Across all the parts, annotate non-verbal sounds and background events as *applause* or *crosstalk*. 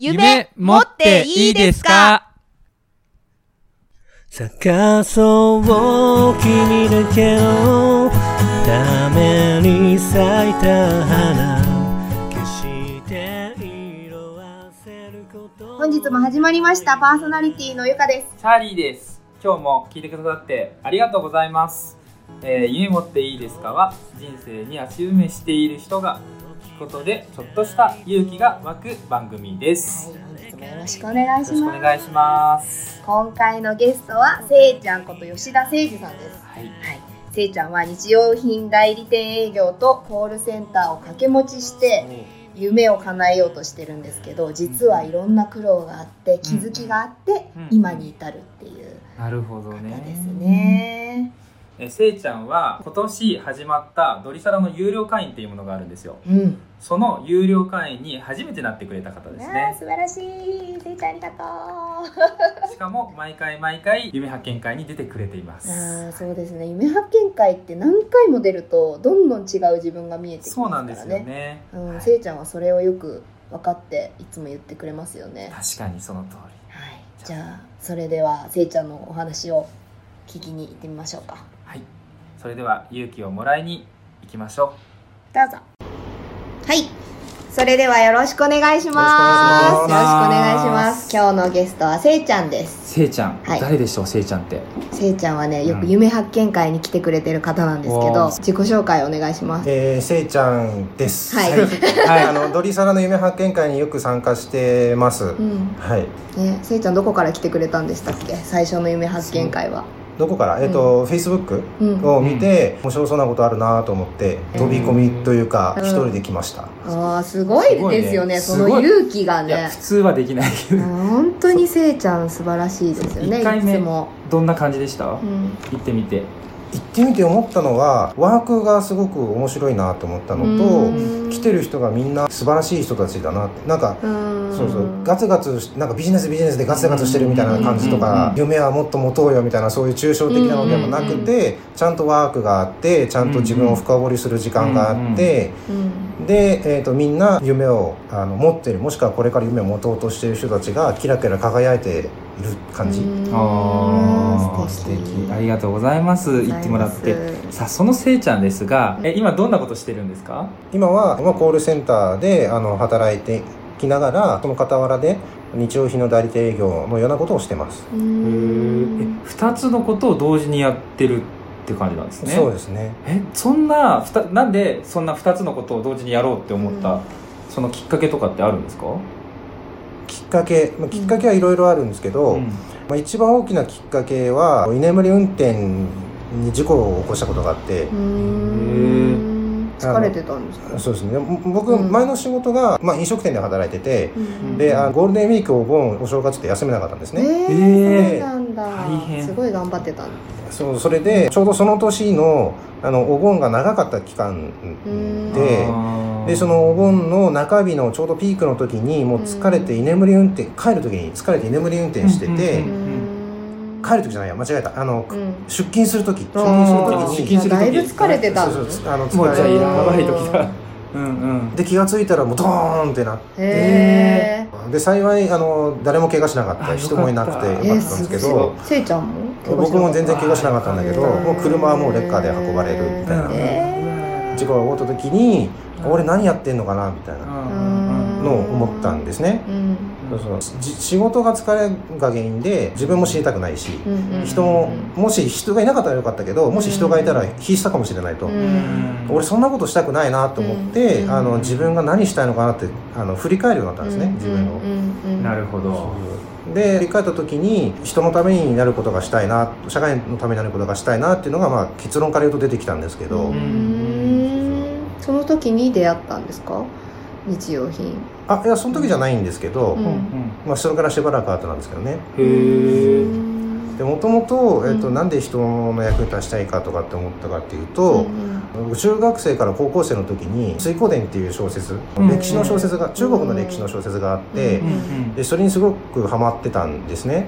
夢持っていいですか？探そう君だけのために咲いた花。決して色あせること。本日も始まりました。パーソナリティのゆかです。チャーリーです。今日も聞いてくださってありがとうございます、えー夢持っていいですかは人生に足埋めしている人がことでちょっとした勇気が湧く番組です、はい本日もよろしくお願いしよろしくますお願いします。今回のゲストはせいちゃんこと吉田誠二さんです。はい。はい。せいちゃんは日用品代理店営業とコールセンターを掛け持ちして夢を叶えようとしてるんですけど実はいろんな苦労があって気づきがあってうん。今に至るっていう。なるほど方ねですね。えせいちゃんは今年始まったドリサラの有料会員っていうものがあるんですよ。うん。その有料会員に初めてなってくれた方ですね。素晴らしい。せいちゃんありがとう。しかも毎回毎回夢発見会に出てくれています。ああそうですね。夢発見会って何回も出るとどんどん違う自分が見えてきますからね。そうなんですよね。うんはい。せいちゃんはそれをよく分かっていつも言ってくれますよね。確かにその通り。はい。じゃあ。それではせいちゃんのお話を聞きに行ってみましょうか。はいそれでは勇気をもらいに行きましょどうぞ。はい。それではよろしくお願いします。よろしくお願いします。今日のゲストはせいちゃんです。うせいちゃん、はい。誰でしょうせいちゃんって？せいちゃんはねよくうん。夢発見会に来てくれてる方なんですけど、おー。自己紹介お願いします。えー、せいちゃんです。はい。*laughs* はい。あのドリサラの夢発見会によく参加してます。うん。はい。ね、せいちゃんどこから来てくれたんでしたっけ？最初の夢発見会はどこから？えっ、と、フェイスブックうん。を見て、面白そうなことあるなと思って飛び込みというかうん。一人で来ました。あーすごいですよね。ねの勇気がいやね普通はできない。けどうん本当にせいちゃん素晴らしいですよね一回目も、どんな感じでした、うん、行ってみて行ってみて思ったのはワークがすごく面白いなと思ったのうん。と、来てる人がみんな素晴らしい人たちだなって。なんか。うん。そうそう。ガツガツしなんかビジネスビジネスでガツガツしてるみたいな感じとか夢はもっと持とうよみたいなそういう抽象的なのでもなくてちゃんとワークがあってちゃんと自分を深掘りする時間があってうんで、えー、とみんな夢をあの持ってる。もしくはこれから夢を持とうとしている人たちがキラキラ輝いている感じ。ー素敵。素敵。ありがとうございます。言ってもらって。さあそのせいちゃんですがえ今どんなことしてるんですか？今は、まあ、コールセンターであの働いてきながらその傍らで日用品の代理店営業のようなことをしてます、うへんえ2つのことを同時にやってるって感じなんですね。そうですね。えそんななんでそんな2つのことを同時にやろうって思った、うん。そのきっかけとかってあるんですか、かけ、まあ、きっかけはいろいろあるんですけど、うん。まあ、一番大きなきっかけは居眠り運転に事故を起こしたことがあって、うん疲れてたんですかそうですね。僕、うん。前の仕事が、まあ、飲食店で働いてて、うん。であゴールデンウィークお盆お正月って休めなかったんですね、ええー、そうなんだ。大変。すごい頑張ってたんだ。そうそれでちょうどその年のあのお盆が長かった期間うん。ででそのお盆の中日のちょうどピークの時にもう疲れて居眠り運転帰る時に疲れて居眠り運転してて、うんうん帰る時じゃないや間違えた。あの、うん。出勤する時。出勤する時に出勤する時だいぶ疲れてた。のそうそうあのもうじゃあ疲れや。ばい時だ。うんうん。で気が付いたらもうドーンってなって。へで幸いあの誰も怪我しなかっあた。人もいなくてよかったんですけすごい。どせいちゃんも？僕も全然怪我しなかったんだけどもう車はもうレッカーで運ばれるみたいな。へ事故が起こった時に俺何やってんのかなみたいなうん。のを思ったんですね。うんそうそ仕事が疲れが原因で自分も死にたくないしうんうん人ももし人がいなかったらよかったけどもし人がいたら必死たかもしれないと。俺そんなことしたくないなと思って、うんあの自分が何したいのかなってあの振り返るようになったんですね、自分を。うんうん。なるほど。で振り返った時に人のためになることがしたいな社会のためになることがしたいなっていうのが、まあ、結論から言うと出てきたんですけど、その時に出会ったんですか？日用品。あいやその時じゃないんですけど、うん。うん。まあ、それからしばらく後なんですけどね。へえでもともと,、えっとうん。なんで人の役に立ちたいかとかって思ったかっていうと、中学生から高校生の時に「水光伝」っていう小説、うん。歴史の小説が中国の歴史の小説があって、うんうんでそれにすごくハマってたんですね、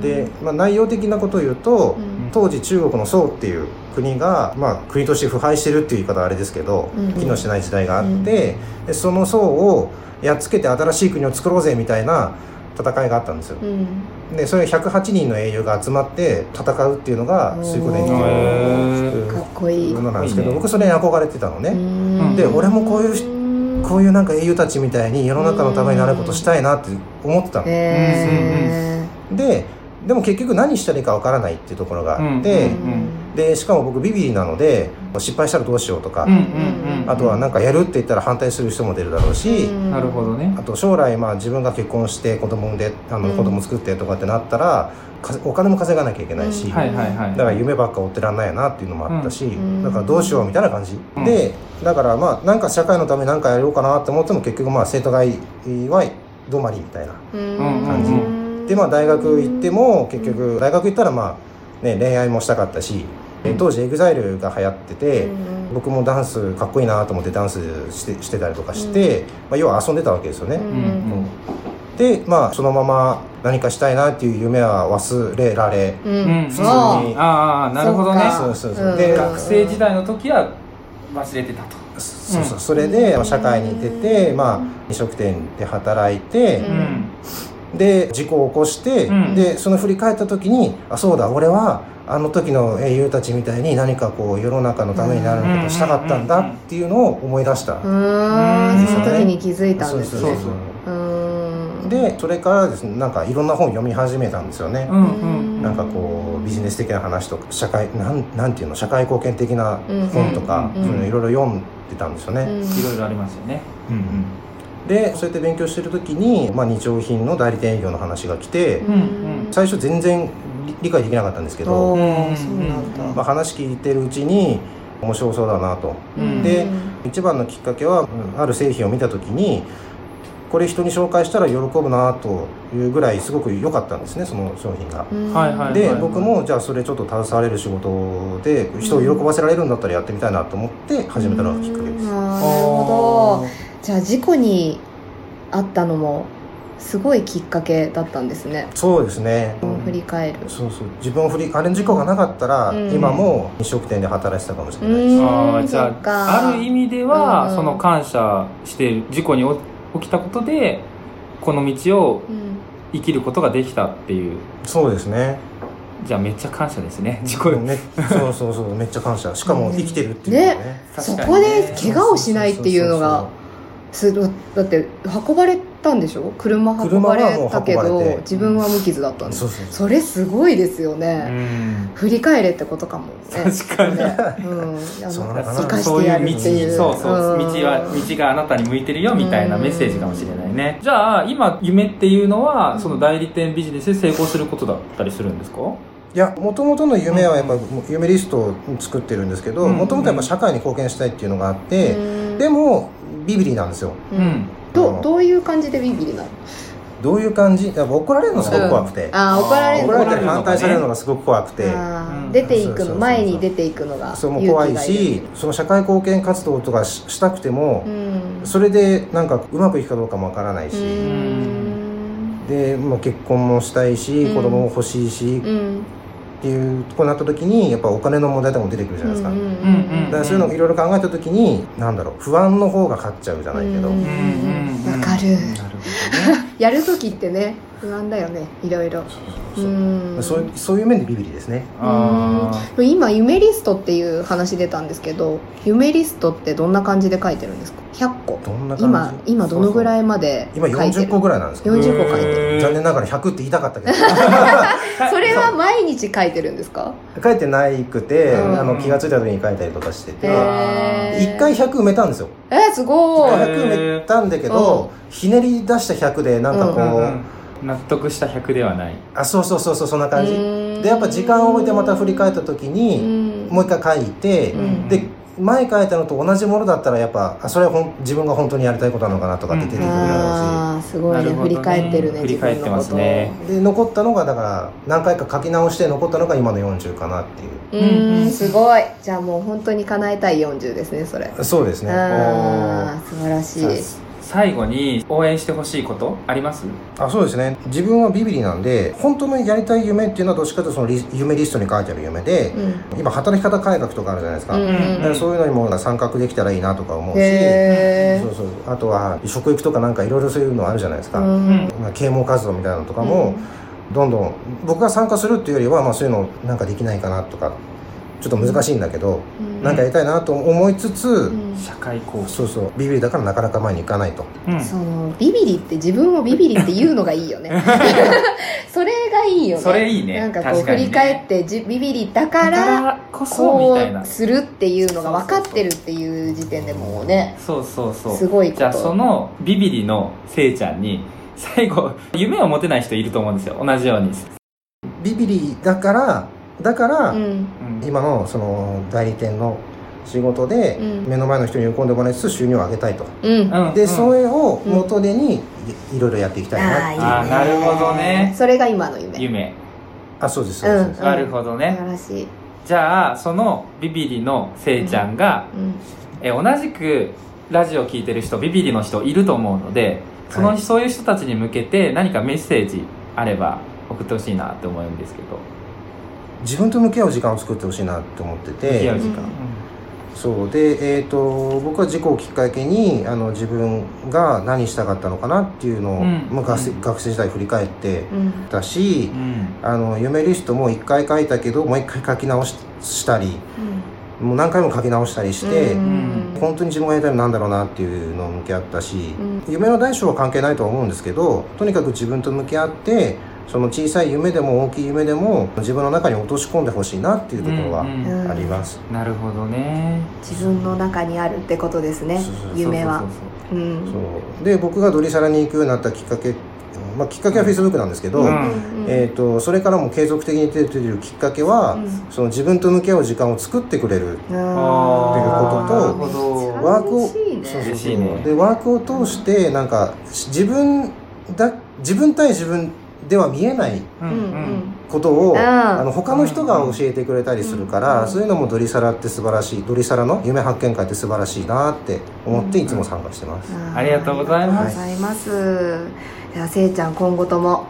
で、まあ、内容的なことを言うと、うん。当時中国の宋っていう国が、まあ、国として腐敗してるっていう言い方はあれですけど、うん。機能してない時代があって、でその宋をやっつけて新しい国を作ろうぜみたいな戦いがあったんですよ。うん。でそれ108人の英雄が集まって戦うっていうのが水湖伝ってへいうーかっこいいものなんですけど僕それに憧れてたのね、うん。で俺もこういうしこういうなんか英雄たちみたいに世の中のためになることしたいなって思ってたの、へででも結局何したらいいかわからないっていうところがあって、ーうんでしかも僕ビビリなので失敗したらどうしようとか、うんうんうん。あとはなんかやるって言ったら反対する人も出るだろうし、うん。なるほどね。あと将来まあ自分が結婚して子供産んであのうん。子供作ってとかってなったらかお金も稼がなきゃいけないし、うん。はいはいはいだから夢ばっか追ってらんないなっていうのもあったし、ん。だからどうしようみたいな感じ、うん。でだからまあなんか社会のために何かやろうかなって思っても結局まあ生徒会は止まりみたいなうん。感じでまあ大学行っても結局大学行ったらまあね恋愛もしたかったしえ当時 EXILE が流行ってて、僕もダンスかっこいいなと思ってダンスしてしてたりとかして、まあ、要は遊んでたわけですよね、うんでまあそのまま何かしたいなっていう夢は忘れられううん。ん普通に。ああなるほどね。そうか。そうそうで学生時代の時は忘れてたと。そうそう。それでまあ社会に出て、まあ、飲食店で働いて、うんで事故を起こして、うん。でその振り返った時にあそうだ俺はあの時の英雄たちみたいに何かこう世の中のためになることをしたかったんだっていうのを思い出した、うーん。その時に気づいたんですね。そうそううーん。でそれからですねなんかいろんな本読み始めたんですよね、うんうん。なんかこうビジネス的な話とか社会なんなんていうの社会貢献的な本とか、うんそういうのいろいろ読んでたんですよね、うん。いろいろありますよね。うんでそうやって勉強してる時に、まあ、日用品の代理店営業の話が来て、うんうん。最初全然理理解できなかったんですけおど、まあ、話聞いてるうちに面白そうだなと。うん。で一番のきっかけはうんある製品を見た時にこれ人に紹介したら喜ぶなというぐらいすごく良かったんですねその商品が。うんはいはい。で僕もじゃあそれちょっと携われる仕事で人を喜ばせられるんだったらやってみたいなと思って始めたのがきっかけです。うん。なるほどじゃあ事故にあったのもすごいきっかけだったんですね。そうですね。振り返る。そうそう。自分を振りあれの事故がなかったら、うん。今も飲食店で働いてたかもしれないです。うん。ああじゃあある意味では、うん。その感謝している事故に起きたことでこの道をうん。生きることができたっていう。そうですね。じゃあめっちゃ感謝ですね事故。めそうそうそう。めっちゃ感謝。しかも生きてるっていうのね。そこで怪我をしないっていうのがすだって運ばれたんでしょ？車運ばれたけど自分は無傷だったんです。そうそうそう。それすごいですようね、ん。振り返れってことかもね。確かに。ね。うん。あかな。生かしてやるっていう。そうそう、ん道は道があなたに向いてるよみたいなメッセージかもしれないね、じゃあ今夢っていうのは、うんその代理店ビジネスで成功することだったりするんですか？いやもともとの夢はやっぱ夢リストを作ってるんですけどうん。もともとやっぱ社会に貢献したいっていうのがあって、うん。でもビビリなんですよ。うん。どどういう感じでビビリなの？どういう感じ？怒られるのすごく怖くて、ああ怒られるの怒られたり反対されるのがすごく怖くて、うん。あー出ていくの前に出ていくのがそれも怖いしその社会貢献活動とかししたくてもうん。それでなんかうまくいくかどうかもわからないし、うん。で、まあ、結婚もしたいし、うん。子供も欲しいし、うんっていうとこになった時にやっぱお金の問題とかも出てくるじゃないですか、うんうんうんだからそういうのいろいろ考えた時になんだろう不安の方が勝っちゃうじゃないけど、うんうんうん。わかる。なるほどね。*laughs* やる時ってね不安だよねいろいろ。う。ん。そういうそういう面でビビリですね。あうん。今夢リストっていう話出たんですけど夢リストってどんな感じで書いてるんですか？100個。どんな感じ？今今どのぐらいまで書今いてる？40個ぐらいなんですけど。40個書いてる。残念ながら100って言いたかったけど。*laughs* それは毎日書いてるんですか？書いてないくて、うん。あの気が付いた時に書いたりとかしてて。へー。1回100埋めたんですよ。えー、すごい。へー100埋めたんだけど、ひねり出した100でなんかこう、うんうん納得した100ではない。あそうそうそうそうそんな感じ。うんでやっぱ時間を置いてまた振り返った時うに、ん。もう一回書いて、うん。で前書いたのと同じものだったらやっぱあそれはほん自分が本当にやりたいことなのかなとかって出てくるだろうし、ああすごいね。ね。振り返ってるね振り返ってますね。で残ったのがだから何回か書き直して残ったのが今の40かなっていう。ううんうんんすごい。じゃあもう本当に叶えたい40ですねそれ。そうですね。ああ素晴らしい。さ最後に応援してほしいことあります？あそうですね。自分はビビリなんで本当のやりたい夢っていうのはどっちかというとそのリ夢リストに書いてある夢で、うん。今働き方改革とかあるじゃないですか,、うんうんだからそういうのにも参画できたらいいなとか思うしへそうそうあとは食育とかなんかいろいろそういうのあるじゃないですか、ーうん。まあ、啓蒙活動みたいなのとかも、どんどん僕が参加するっていうよりは、まあ、そういうのなんかできないかなとかちょっと難しいんだけど、うん。なんかやりたいなと思いつつ、うん。社会貢献そうそう。ビビリだからなかなか前に行かないと。うん。そのビビリって自分をビビリって言うのがいいよね。*laughs* それがいいよね。それいいね。なんかこう振り返ってじビビリだかららこそするっていうのが分かってるっていう時点でもうねそうそうそう。すごいこと。じゃあそのビビリのせいちゃんに *laughs* 最後夢を持てない人いると思うんですよ。同じように、ビビリだからだから、うんうん今のその代理店の仕事でうん。目の前の人に喜んでもらいつつ収入を上げたいと、うん。で、うん。うん。それを元手にいいろいろやっていきたいなっていう。あーなるほどね。それが今の夢。夢。あそうですそうです、そうですうん。なるほどね、素晴らしい、じゃあそのビビリのせいちゃんが、うん。え同じくラジオ聞いてる人ビビリの人いると思うのでその、はいそういう人たちに向けて何かメッセージあれば送ってほしいなって思うんですけど自分と向き合う時間を作ってほしいなって思ってて。向き合う時間、うんそう。でえっ、と僕は事故をきっかけにあの自分が何したかったのかなっていうのを、うん。まあ、学生うん。学生時代振り返ってうん。たし、うん。あの夢リストも一回書いたけどもう一回書き直ししたりもう何回も書き直したりして、うん。本当に自分がやりたいのなんだろうなっていうのを向き合ったし、うん。夢の大小は関係ないとは思うんですけどとにかく自分と向き合ってその小さい夢でも大きい夢でも自分の中に落とし込んでほしいなっていうところはうんうん。あります、なるほどね。自分の中にあるってことですねそうそうそう夢は。そう。そううん。そうで僕がドリサラに行くようになったきっかけ、まあ、きっかけはフェイスブックなんですけど、うん。えー、とそれからも継続的に出てるきっかけは、うん。その自分と向き合う時間を作ってくれるああー。なるほど。ワークをそうそう。嬉しいね。でワークを通してなんか自分だ自分対自分では見えないことを、うんあの他の人が教えてくれたりするから、うんそういうのもドリサラって素晴らしいドリサラの夢発見会って素晴らしいなって思っていつも参加してます、ありがとうございます。ありがとうございます。じゃあせいちゃん今後とも。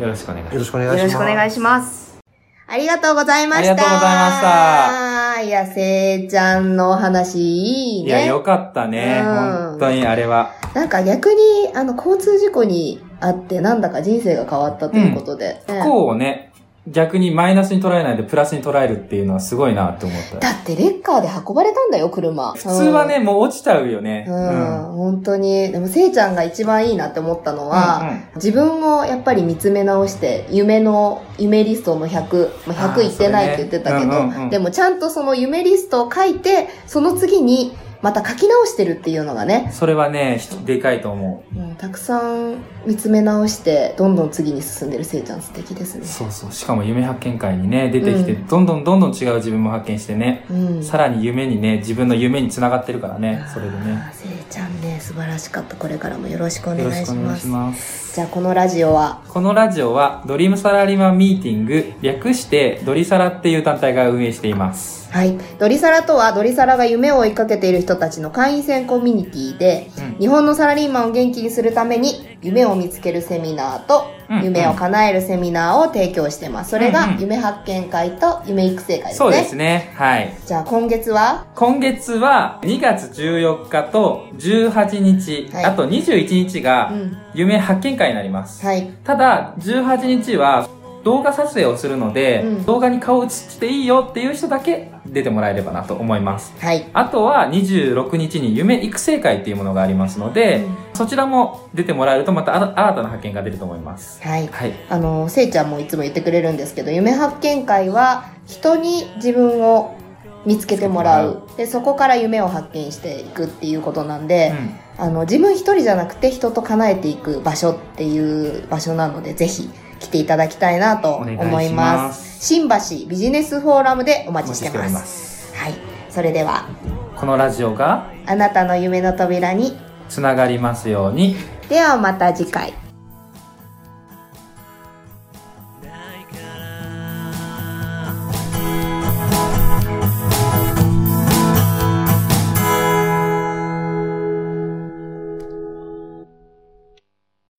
よろしくお願いします。よろしくお願いしよます。ありがとうございました。ありがとうございました。いやせいちゃんのお話いいいやねよかったね、うん。本当にあれは。なんか逆にあの交通事故にあってなんだか人生が変わったということで、不ね幸をね逆にマイナスに捉えないでプラスに捉えるっていうのはすごいなって思った。だってレッカーで運ばれたんだよ車。普通はね、もう落ちちゃうよね。うん、本当に。でも、せいちゃんが一番いいなって思ったのは、うんうん。自分をやっぱり見つめ直して、夢の、夢リストの100、まあ、あー100いってないって言ってたけど、ね。うんうんうん。でもちゃんとその夢リストを書いて、その次にまた書き直してるっていうのがね、それはねでかいと思う。もうたくさん見つめ直して、どんどん次に進んでるせいちゃん素敵ですね。そうそう。しかも夢発見会にね出てきて、うん。どんどんどんどん違う自分も発見してね、うん。さらに夢にね自分の夢につながってるからねそれでねちゃんね、素晴らしかった。これからもよろしくお願いします。じゃあ、このラジオは、このラジオはドリームサラリーマンミーティング略してドリサラっていう団体が運営しています。はい。ドリサラとは、ドリサラが夢を追いかけている人たちの会員制コミュニティで、うん。日本のサラリーマンを元気にするために、夢を見つけるセミナーと、うん夢を叶えるセミナーを提供してます。それが夢発見会と夢育成会ですね。そうですねはいじゃあ、今月は、今月は2月14日と18日、はいあと21日がうん。夢発見会になります、はい。ただ18日は動画撮影をするので、うん。動画に顔映っていいよっていう人だけ出てもらえればなと思います。はい。あとは26日に夢育成会っていうものがありますので、うん。そちらも出てもらえるとまたあ新たな発見が出ると思います。はい。はい。あの、せいちゃんもいつも言ってくれるんですけど、夢発見会は、人に自分を見つけてもらう。で、そこから夢を発見していくっていうことなんで、あの自分一人じゃなくて人と叶えていく場所っていう場所なのでぜひ来ていただきたいなと思います。新橋ビジネスフォーラムでおお待ちしてますます。はい。それではこのラジオがあなたの夢の扉につながりますように。ではまた次回